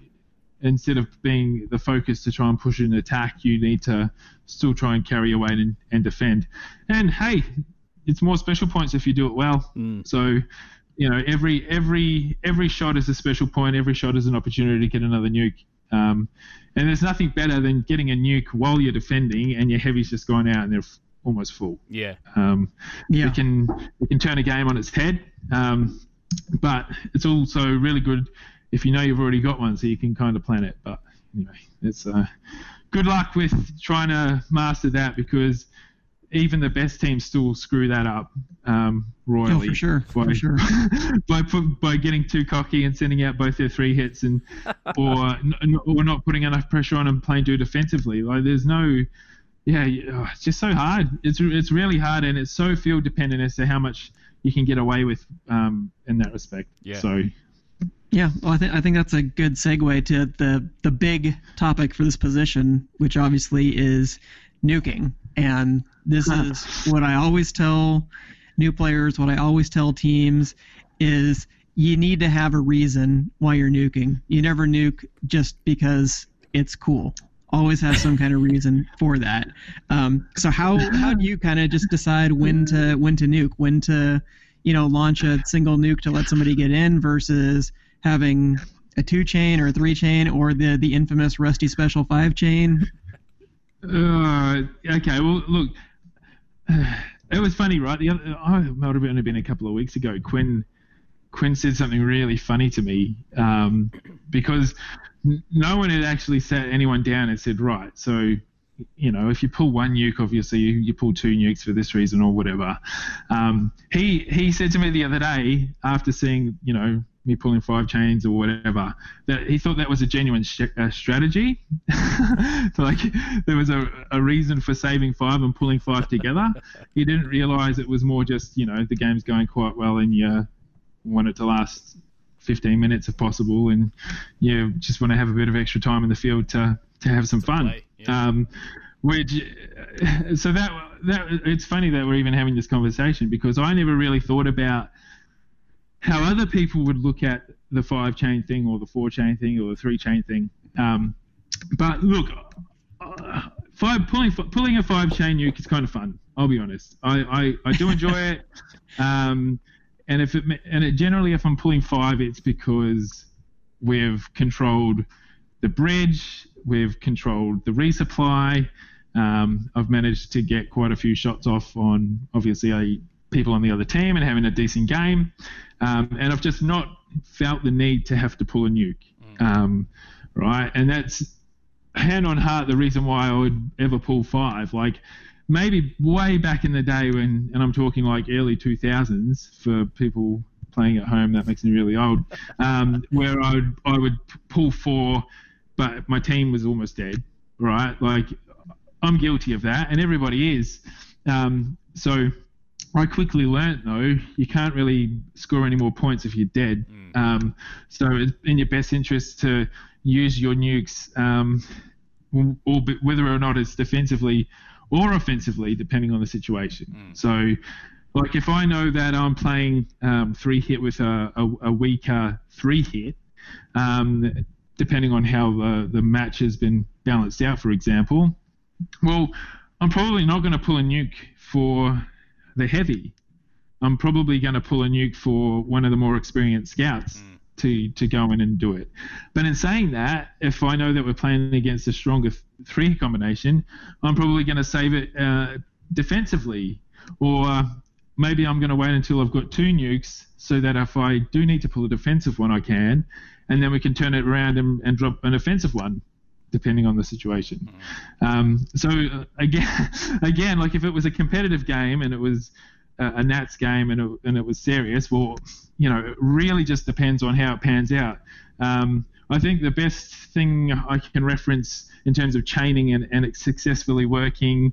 instead of being the focus to try and push an attack, you need to still try and carry away and, and defend. And hey, it's more special points if you do it well. Mm. So you know every every every shot is a special point. Every shot is an opportunity to get another nuke. Um, and there's nothing better than getting a nuke while you're defending and your heavy's just gone out and they're f- almost full. Yeah. Um, yeah. It can it can turn a game on its head. Um, but it's also really good if you know you've already got one, so you can kind of plan it. But anyway, it's uh, good luck with trying to master that because even the best teams still screw that up um, royally. Oh, for sure, by, for sure. by by getting too cocky and sending out both their three hits and or or not putting enough pressure on and playing too defensively. Like there's no, yeah, oh, it's just so hard. It's it's really hard and it's so field dependent as to how much you can get away with um, in that respect. Yeah. So. Yeah, well, I think I think that's a good segue to the the big topic for this position, which obviously is nuking. And this is what I always tell new players, what I always tell teams is you need to have a reason why you're nuking. You never nuke just because it's cool. Always have some kind of reason for that. Um, so how how do you kind of just decide when to when to nuke, when to you know launch a single nuke to let somebody get in versus having a two chain or a three chain or the the infamous rusty special five chain. Uh, okay well look it was funny right? The other oh, it might have only been a couple of weeks ago. Quinn quinn said something really funny to me um, because no one had actually sat anyone down and said right so you know, if you pull one nuke, obviously you, you pull two nukes for this reason or whatever. Um, he he said to me the other day after seeing, you know, me pulling five chains or whatever, that he thought that was a genuine sh- uh, strategy. so like there was a, a reason for saving five and pulling five together. he didn't realize it was more just, you know, the game's going quite well and you want it to last 15 minutes if possible and you just want to have a bit of extra time in the field to, to have some fun. Yeah. Um, which so that that it's funny that we're even having this conversation because I never really thought about how other people would look at the five chain thing or the four chain thing or the three chain thing. Um, but look, uh, five pulling pulling a five chain nuke is kind of fun. I'll be honest. I, I, I do enjoy it. Um, and if it and it generally if I'm pulling five, it's because we've controlled the bridge, we've controlled the resupply. Um, I've managed to get quite a few shots off on obviously people on the other team and having a decent game. Um, and I've just not felt the need to have to pull a nuke. Mm. Um, right? And that's hand on heart the reason why I would ever pull five. Like maybe way back in the day when, and I'm talking like early 2000s for people playing at home, that makes me really old, um, where I would, I would pull four, but my team was almost dead, right? Like I'm guilty of that, and everybody is. Um, so I quickly learnt though you can't really score any more points if you're dead. Mm. Um, so it's in your best interest to use your nukes, um, or whether or not it's defensively or offensively, depending on the situation. Mm. So, like if I know that I'm playing um, three hit with a, a, a weaker three hit, um, depending on how the, the match has been balanced out, for example, well, I'm probably not going to pull a nuke for the heavy, I'm probably going to pull a nuke for one of the more experienced scouts mm. to to go in and do it. But in saying that, if I know that we're playing against a stronger three combination, I'm probably going to save it uh, defensively or. Maybe I'm going to wait until I've got two nukes so that if I do need to pull a defensive one, I can, and then we can turn it around and, and drop an offensive one depending on the situation. Mm. Um, so uh, again, again, like if it was a competitive game and it was a, a Nats game and it, and it was serious, well, you know, it really just depends on how it pans out. Um, I think the best thing I can reference in terms of chaining and, and it successfully working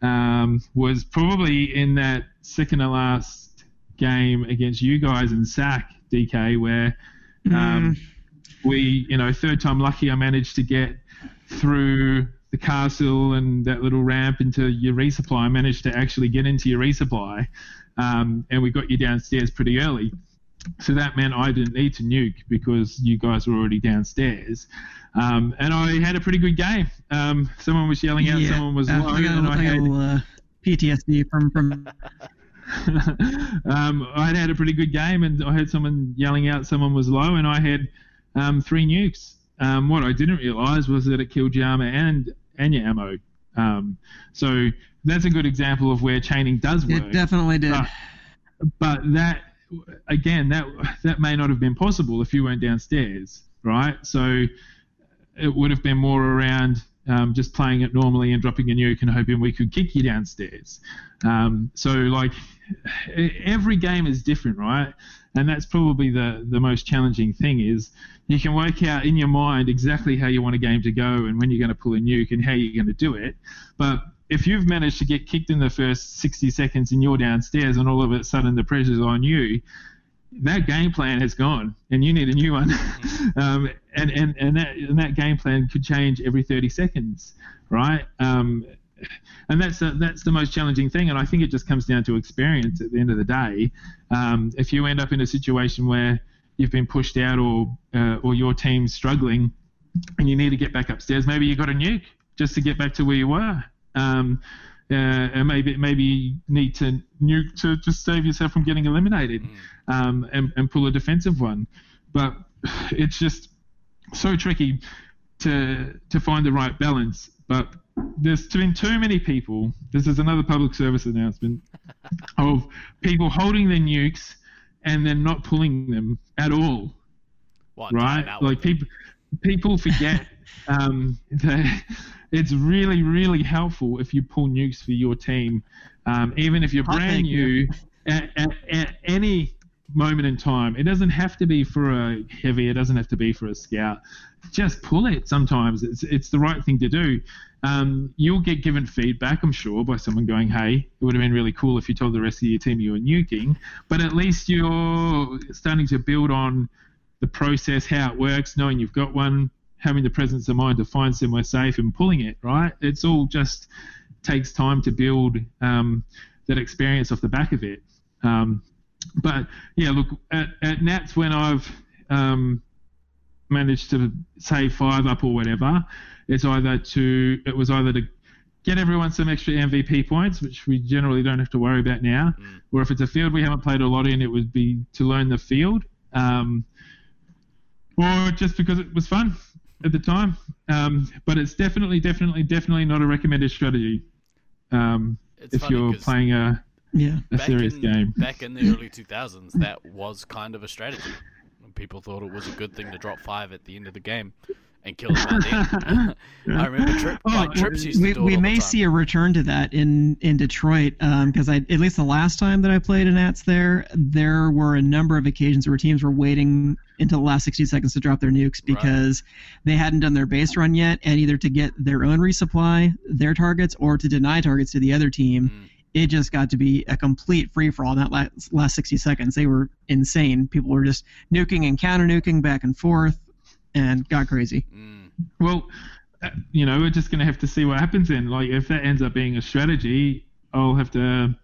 um, was probably in that second to last game against you guys in SAC, DK, where um, mm. we, you know, third time lucky, I managed to get through the castle and that little ramp into your resupply. I managed to actually get into your resupply, um, and we got you downstairs pretty early. So that meant I didn't need to nuke because you guys were already downstairs. Um, and I had a pretty good game. Um, someone was yelling out, yeah, someone was uh, low, I and I, I had uh, PTSD from from. um, I had a pretty good game, and I heard someone yelling out, someone was low, and I had um, three nukes. Um, what I didn't realise was that it killed your armor and and your ammo. Um, so that's a good example of where chaining does work. It definitely did. But, but that again, that that may not have been possible if you weren't downstairs, right? So it would have been more around um, just playing it normally and dropping a nuke and hoping we could kick you downstairs. Um, so like every game is different, right? And that's probably the the most challenging thing is you can work out in your mind exactly how you want a game to go and when you're going to pull a nuke and how you're going to do it, but if you've managed to get kicked in the first 60 seconds and you're downstairs and all of a sudden the pressure's on you, that game plan has gone and you need a new one. Mm-hmm. um, and, and, and, that, and that game plan could change every 30 seconds, right? Um, and that's a, that's the most challenging thing. And I think it just comes down to experience at the end of the day. Um, if you end up in a situation where you've been pushed out or uh, or your team's struggling and you need to get back upstairs, maybe you got a nuke just to get back to where you were. Um, uh, and maybe maybe you need to nuke to just save yourself from getting eliminated, mm. Um, and, and pull a defensive one. But it's just so tricky to to find the right balance. But there's been too many people. This is another public service announcement of people holding their nukes and then not pulling them at all. What, right? Like people people forget um, that it's really, really helpful if you pull nukes for your team, um, even if you're brand new. At, at, at, any moment in time, it doesn't have to be for a heavy. It doesn't have to be for a scout. Just pull it. Sometimes it's it's the right thing to do. Um, you'll get given feedback, I'm sure, by someone going, "Hey, it would have been really cool if you told the rest of your team you were nuking." But at least you're starting to build on the process, how it works, knowing you've got one, having the presence of mind to find somewhere safe and pulling it, right? It's all just takes time to build um, that experience off the back of it. Um, but yeah, look, at, at Nats, when I've um, managed to save five up or whatever, it's either to, it was either to get everyone some extra MVP points, which we generally don't have to worry about now, mm. or if it's a field we haven't played a lot in, it would be to learn the field. Um, or just because it was fun at the time. Um, but it's definitely, definitely, definitely not a recommended strategy um, if you're playing a, yeah. a serious in, game. Back in the early 2000s, that was kind of a strategy. People thought it was a good thing to drop five at the end of the game and kill them I remember Trip, oh, like, Trips used we, to do We may see a return to that in in Detroit because um, I at least the last time that I played in Nats there, there were a number of occasions where teams were waiting until the last 60 seconds to drop their nukes because right. they hadn't done their base run yet, and either to get their own resupply, their targets, or to deny targets to the other team. Mm. It just got to be a complete free for all that last, last 60 seconds. They were insane. People were just nuking and counter nuking back and forth and got crazy. Mm. Well, uh, you know, we're just going to have to see what happens then. Like, if that ends up being a strategy, I'll have to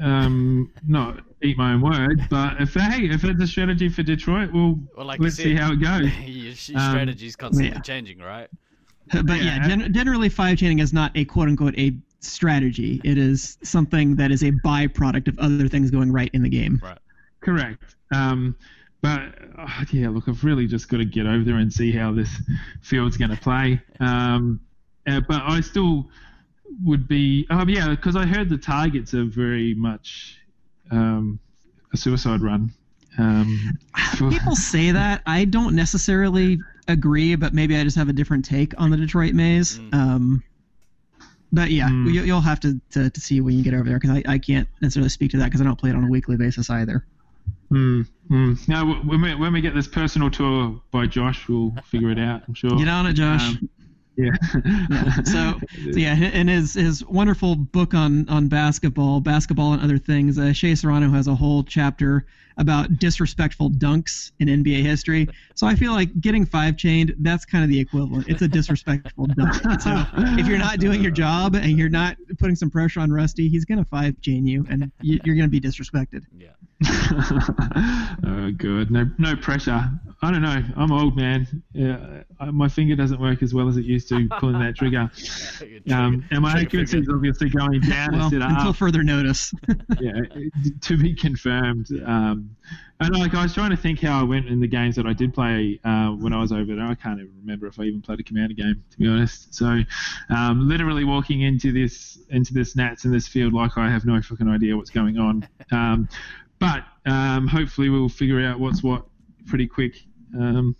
um, not eat my own words, but if hey, if it's a strategy for Detroit, well, well like let's said, see how it goes. your strategy's um, constantly yeah. changing, right? But yeah, yeah gen- generally, five chaining is not a quote unquote a strategy. It is something that is a byproduct of other things going right in the game. Right. Correct. Um, but oh, yeah, look, I've really just got to get over there and see how this field's going to play. Um, uh, but I still would be um, yeah because I heard the targets are very much um, a suicide run. Um, People say that. I don't necessarily agree, but maybe I just have a different take on the Detroit Maze. Mm. But yeah, Mm. you, you'll have to, to, to see when you get over there because I, I can't necessarily speak to that because I don't play it on a weekly basis either. Mm, mm. Now, when we, when we get this personal tour by Josh, we'll figure it out. I'm sure. Get on it, Josh. Um, yeah. Yeah, so- So yeah, in his his wonderful book on on basketball, basketball and other things, uh, Shea Serrano has a whole chapter about disrespectful dunks in NBA history. So I feel like getting five chained, that's kind of the equivalent. It's a disrespectful dunk. So if you're not doing your job and you're not putting some pressure on Rusty, he's gonna five chain you, and you, you're gonna be disrespected. Yeah. oh, good. No, no pressure. I don't know. I'm old, man. Yeah, I- my finger doesn't work as well as it used to pulling that trigger. Um, and my accuracy is obviously going down Well, instead of until up. further notice. yeah, to be confirmed. Um, and like I was trying to think how I went in the games that I did play uh, when I was over there. I can't even remember if I even played a commander game, to be honest. So, um, literally walking into this into this Nats in this field like I have no fucking idea what's going on. Um, but um, hopefully we'll figure out what's what pretty quick um,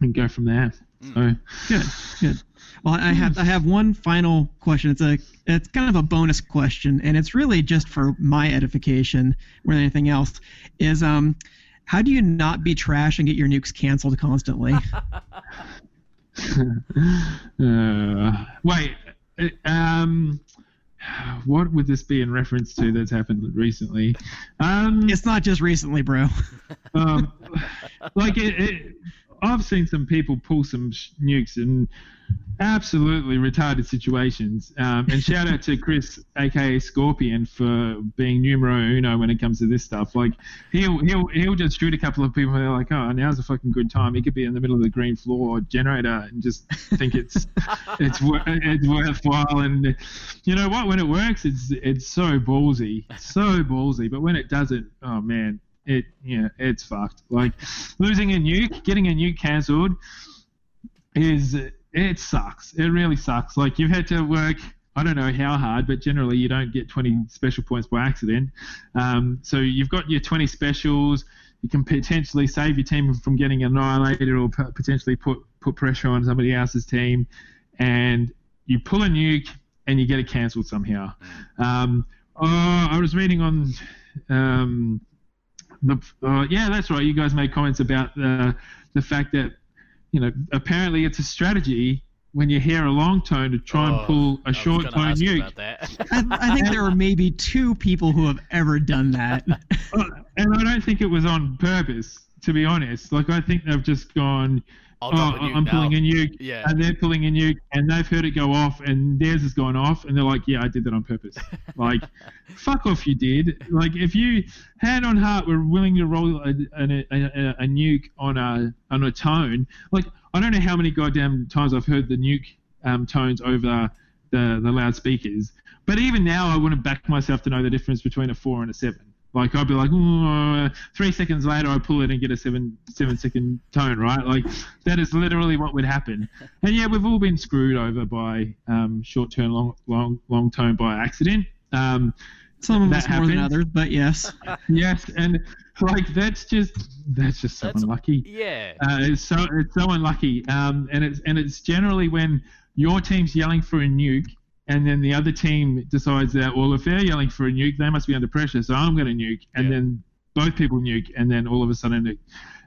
and go from there. So, Good, good. Well, I have I have one final question. It's a it's kind of a bonus question, and it's really just for my edification more than anything else. Is um, how do you not be trash and get your nukes canceled constantly? uh, wait, uh, um, what would this be in reference to that's happened recently? Um, it's not just recently, bro. um, like it, it, I've seen some people pull some sh- nukes in absolutely retarded situations. Um, and shout out to Chris, aka Scorpion, for being numero uno when it comes to this stuff. Like he'll he'll he'll just shoot a couple of people and they're like, oh, now's a fucking good time. He could be in the middle of the green floor generator and just think it's it's wor- it's worthwhile. And you know what? When it works, it's it's so ballsy, so ballsy. But when it doesn't, oh man, it yeah, it's fucked. Like losing a nuke, getting a nuke cancelled is it sucks. It really sucks. Like you've had to work. I don't know how hard, but generally you don't get 20 special points by accident. Um, so you've got your 20 specials. You can potentially save your team from getting annihilated, or p- potentially put put pressure on somebody else's team, and you pull a nuke and you get it cancelled somehow. Um, oh, I was reading on um, the uh, yeah, that's right. You guys made comments about the the fact that you know apparently it's a strategy when you hear a long tone to try Oh, and pull I a was short tone ask nuke. about that. I, I think there are maybe two people who have ever done that. Uh, and I don't think it was on purpose. To be honest, like I think they've just gone. I'll oh, a nuke I'm now. pulling a nuke, Yeah. and they're pulling a nuke, and they've heard it go off, and theirs has gone off, and they're like, "Yeah, I did that on purpose." like, fuck off, you did. Like, if you hand on heart were willing to roll a, a, a, a nuke on a on a tone, like I don't know how many goddamn times I've heard the nuke um, tones over the the loudspeakers, but even now I wouldn't back myself to know the difference between a four and a seven. Like I'd be like, "Ooh," three seconds later, I pull it and get a seven seven second tone, right? Like that is literally what would happen. And yeah, we've all been screwed over by um, short term, long long long tone by accident. Um, Some of us more than others, but yes. yes, and like that's just that's just so That's- unlucky. Yeah. Uh, it's so it's so unlucky, um, and it's and it's generally when your team's yelling for a nuke, and then the other team decides that well, if they're yelling for a nuke, they must be under pressure, so I'm going to nuke, and Yeah. then both people nuke, and then all of a sudden it,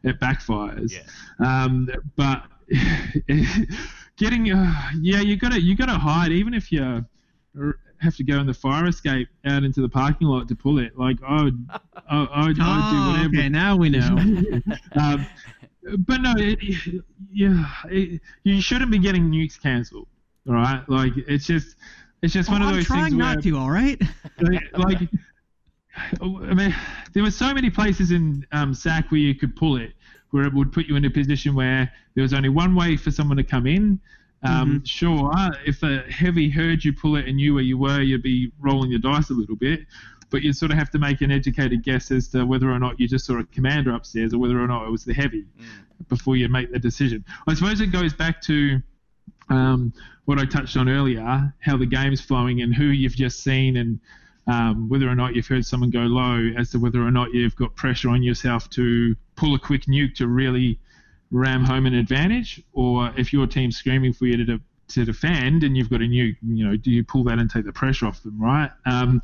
it backfires. Yeah. Um, but getting uh, yeah, you got to you got to hide, even if you uh, have to go in the fire escape out into the parking lot to pull it. Like I would, I, I would, I would do Oh, whatever okay, now we know. um, but no, it, yeah, it, you shouldn't be getting nukes cancelled, all right? Like it's just, it's just one Oh, of I'm those trying things not where, to, all right? like, I mean, there were so many places in um, SAC where you could pull it, where it would put you in a position where there was only one way for someone to come in. Um, Sure, if a heavy heard you pull it and knew where you were, you'd be rolling your dice a little bit. But you sort of have to make an educated guess as to whether or not you just saw a commander upstairs or whether or not it was the heavy Mm. before you make the decision. I suppose it goes back to um, what I touched on earlier, how the game's flowing and who you've just seen and um, whether or not you've heard someone go low, as to whether or not you've got pressure on yourself to pull a quick nuke to really ram home an advantage, or if your team's screaming for you to, to defend and you've got a nuke, you know, do you pull that and take the pressure off them, right? Um,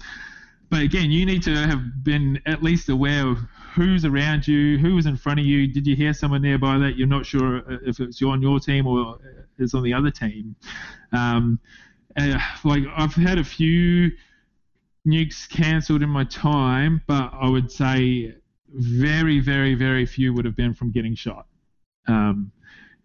but again, you need to have been at least aware of who's around you, who was in front of you. Did you hear someone nearby that you're not sure if it's on your team or is on the other team? Um, uh, like I've had a few nukes cancelled in my time, but I would say very, very, very few would have been from getting shot. Um,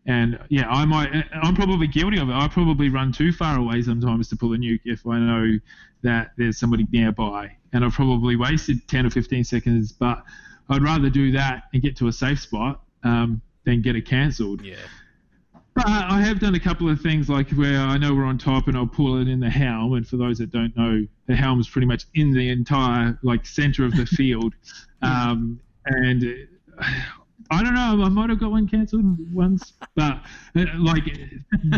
and yeah, I might. I'm probably guilty of it. I probably run too far away sometimes to pull a nuke if I know that there's somebody nearby, and I've probably wasted 10 or 15 seconds. But I'd rather do that and get to a safe spot um, than get it cancelled. Yeah. But I have done a couple of things like where I know we're on top and I'll pull it in the helm. And for those that don't know, the helm is pretty much in the entire like center of the field. Um, and I don't know. I might have got one cancelled once, but uh, like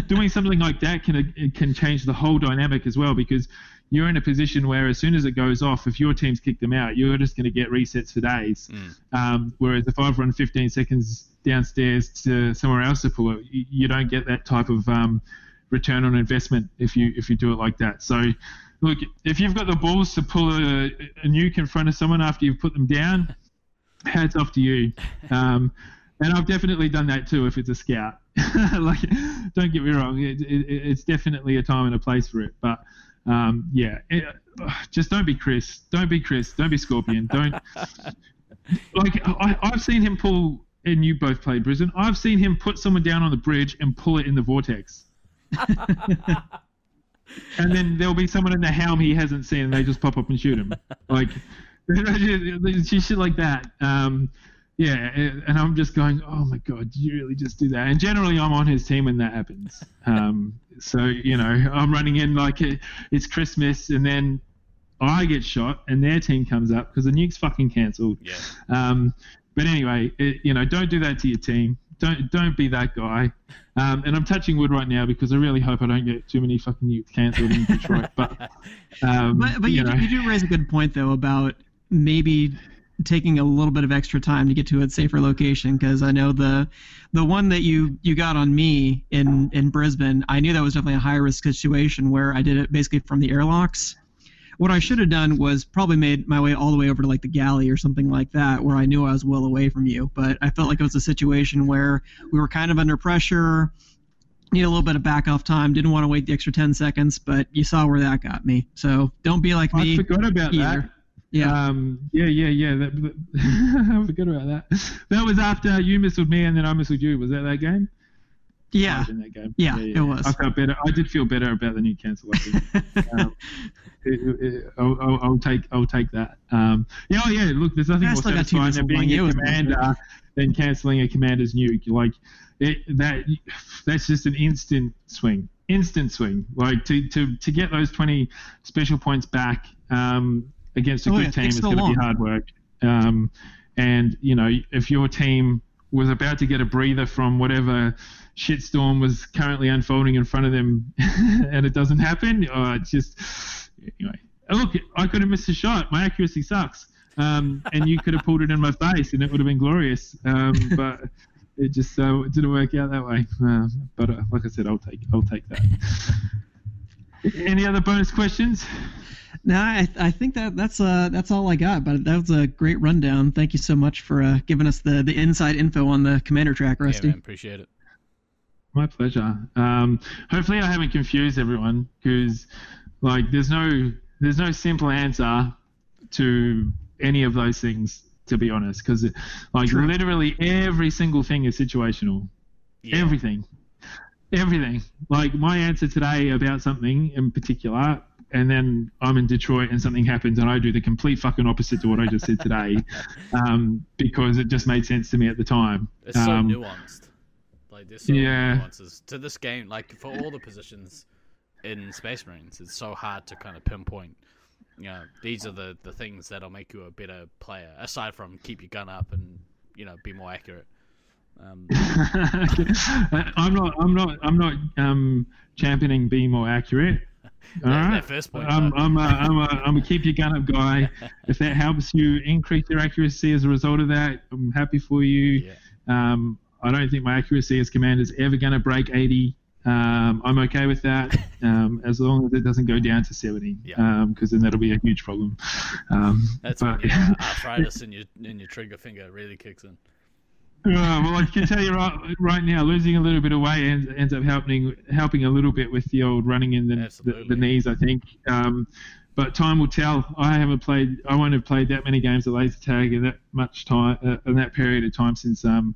doing something like that can uh, can change the whole dynamic as well because you're in a position where as soon as it goes off, if your team's kicked them out, you're just going to get resets for days. Mm. Um, whereas if I've run 15 seconds downstairs to somewhere else to pull it, you, you don't get that type of um, return on investment if you if you do it like that. So look, if you've got the balls to pull a, a nuke in front of someone after you've put them down hats off to you. Um, and I've definitely done that too if it's a scout. like, don't get me wrong, it, it, it's definitely a time and a place for it. But um, yeah, it, just don't be Chris. Don't be Chris. Don't be Scorpion. Don't like I, I've seen him pull. And you both played Brisbane. I've seen him put someone down on the bridge and pull it in the vortex. and then there'll be someone in the helm he hasn't seen, and they just pop up and shoot him. Like shit like that. Um, yeah, and I'm just going, oh my god, did you really just do that? And generally, I'm on his team when that happens. Um, so you know, I'm running in like it's Christmas, and then I get shot, and their team comes up because the nuke's fucking cancelled. Yeah. Um, but anyway, it, you know, don't do that to your team. Don't don't be that guy. Um, and I'm touching wood right now because I really hope I don't get too many fucking nukes cancelled in Detroit. But um, but, but you, you, know. you do raise a good point though about maybe taking a little bit of extra time to get to a safer location because I know the the one that you you got on me in in Brisbane I knew that was definitely a high risk situation where I did it basically from the airlocks. What I should have done was probably made my way all the way over to like the galley or something like that where I knew I was well away from you. But I felt like it was a situation where we were kind of under pressure, need a little bit of back off time, didn't want to wait the extra 10 seconds, but you saw where that got me. So don't be like me. I forgot about either. that. Yeah. Um, yeah, yeah, yeah. That, that, I forgot about that. That was after you missiled me and then I missiled you. Was that that game? Yeah. That game. Yeah, yeah, yeah, it was. I felt better. I did feel better about the new cancel. um, it, it, I'll, I'll, I'll, take I'll take that. Um, yeah, oh, yeah. Look, there's nothing more satisfying than being a commander than canceling a commander's nuke. Like it, that. That's just an instant swing. Instant swing. Like to, to, to get those 20 special points back. Um, against a oh, good yeah, team is going to be hard work. Um, and you know, if your team was about to get a breather from whatever shitstorm was currently unfolding in front of them, and it doesn't happen, oh, it's just anyway. Look, I could have missed a shot. My accuracy sucks, um, and you could have pulled it in my face, and it would have been glorious. Um, but it just uh, it didn't work out that way. Uh, but uh, like I said, I'll take I'll take that. Any other bonus questions? No, I, I think that that's uh that's all I got. But that was a great rundown. Thank you so much for uh, giving us the the inside info on the commander track, Rusty. Yeah, man, appreciate it. My pleasure. Um, hopefully, I haven't confused everyone because like there's no there's no simple answer to any of those things to be honest because like True. literally every single thing is situational. Yeah. Everything everything. Like my answer today about something in particular and then I'm in Detroit and something happens and I do the complete fucking opposite to what I just said today, um, because it just made sense to me at the time. It's um, so nuanced. Like there's so yeah. nuances to this game. Like for all the positions in Space Marines, it's so hard to kind of pinpoint. You know, these are the the things that'll make you a better player. Aside from keep your gun up and you know be more accurate. Um, I'm not. I'm not. I'm not um, championing being more accurate. All That- right. first point, I'm. I'm, a, I'm, a, I'm a keep your gun up guy. if that helps you increase your accuracy as a result of that, I'm happy for you. yeah. Um, I don't think my accuracy as commander is ever going to break 80. Um, I'm okay with that um, as long as it doesn't go down to 70, Yeah. because then that'll be a huge problem. Um, That's but, when your uh, arthritis in your in your trigger finger really kicks in. Uh, well, I can tell you right, right now, losing a little bit of weight ends, ends up helping helping a little bit with the old running in the, the, the knees, I think. Um, but time will tell. I haven't played. I won't have played that many games of laser tag in that much time uh, in that period of time since um,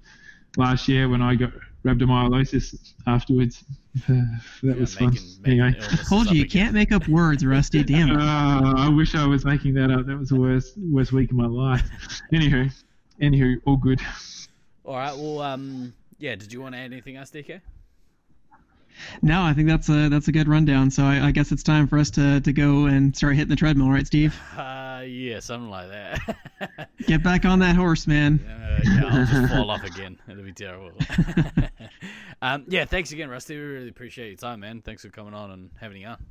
last year when I got rhabdomyolysis afterwards. that Yeah, was fun. making, making Anyway. illnesses Told you you again. can't make up words, Rusty. Damn it. Uh, I wish I was making that up. That was the worst worst week of my life. Anywho, anywho, all good. All right. Well, um, yeah. Did you want to add anything else, DK? No, I think that's a that's a good rundown. So I, I guess it's time for us to, to go and start hitting the treadmill, right, Steve? Uh, yeah, something like that. Get back on that horse, man. Uh, yeah, I'll just fall off again. It'll be terrible. um, yeah, thanks again, Rusty. We really appreciate your time, man. Thanks for coming on and having you on.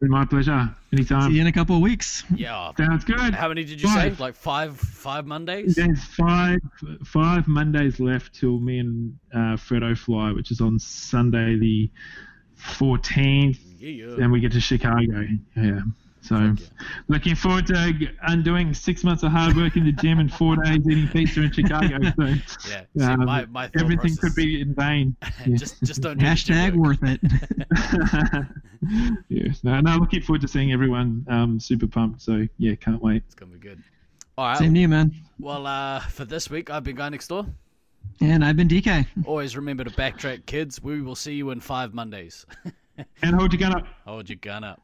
My pleasure. Anytime. See you in a couple of weeks. Yeah. Sounds good. How many did you say? Like five, five Mondays? There's five five Mondays left till me and uh, Fredo fly, which is on Sunday the 14th. Yeah. Then we get to Chicago. Yeah. So yeah. looking forward to g- undoing six months of hard work in the gym and four days eating pizza in Chicago. So Yeah. See, um, my, my everything process- could be in vain. Yeah. just, just don't do Hashtag worth it. yes. No, no, looking forward to seeing everyone um, super pumped. So yeah, can't wait. It's gonna be good. All right. Same to you, man. Well, uh, for this week, I've been going next door. And I've been DK. Always remember to backtrack, kids. We will see you in five Mondays. And hold your gun up. Hold your gun up.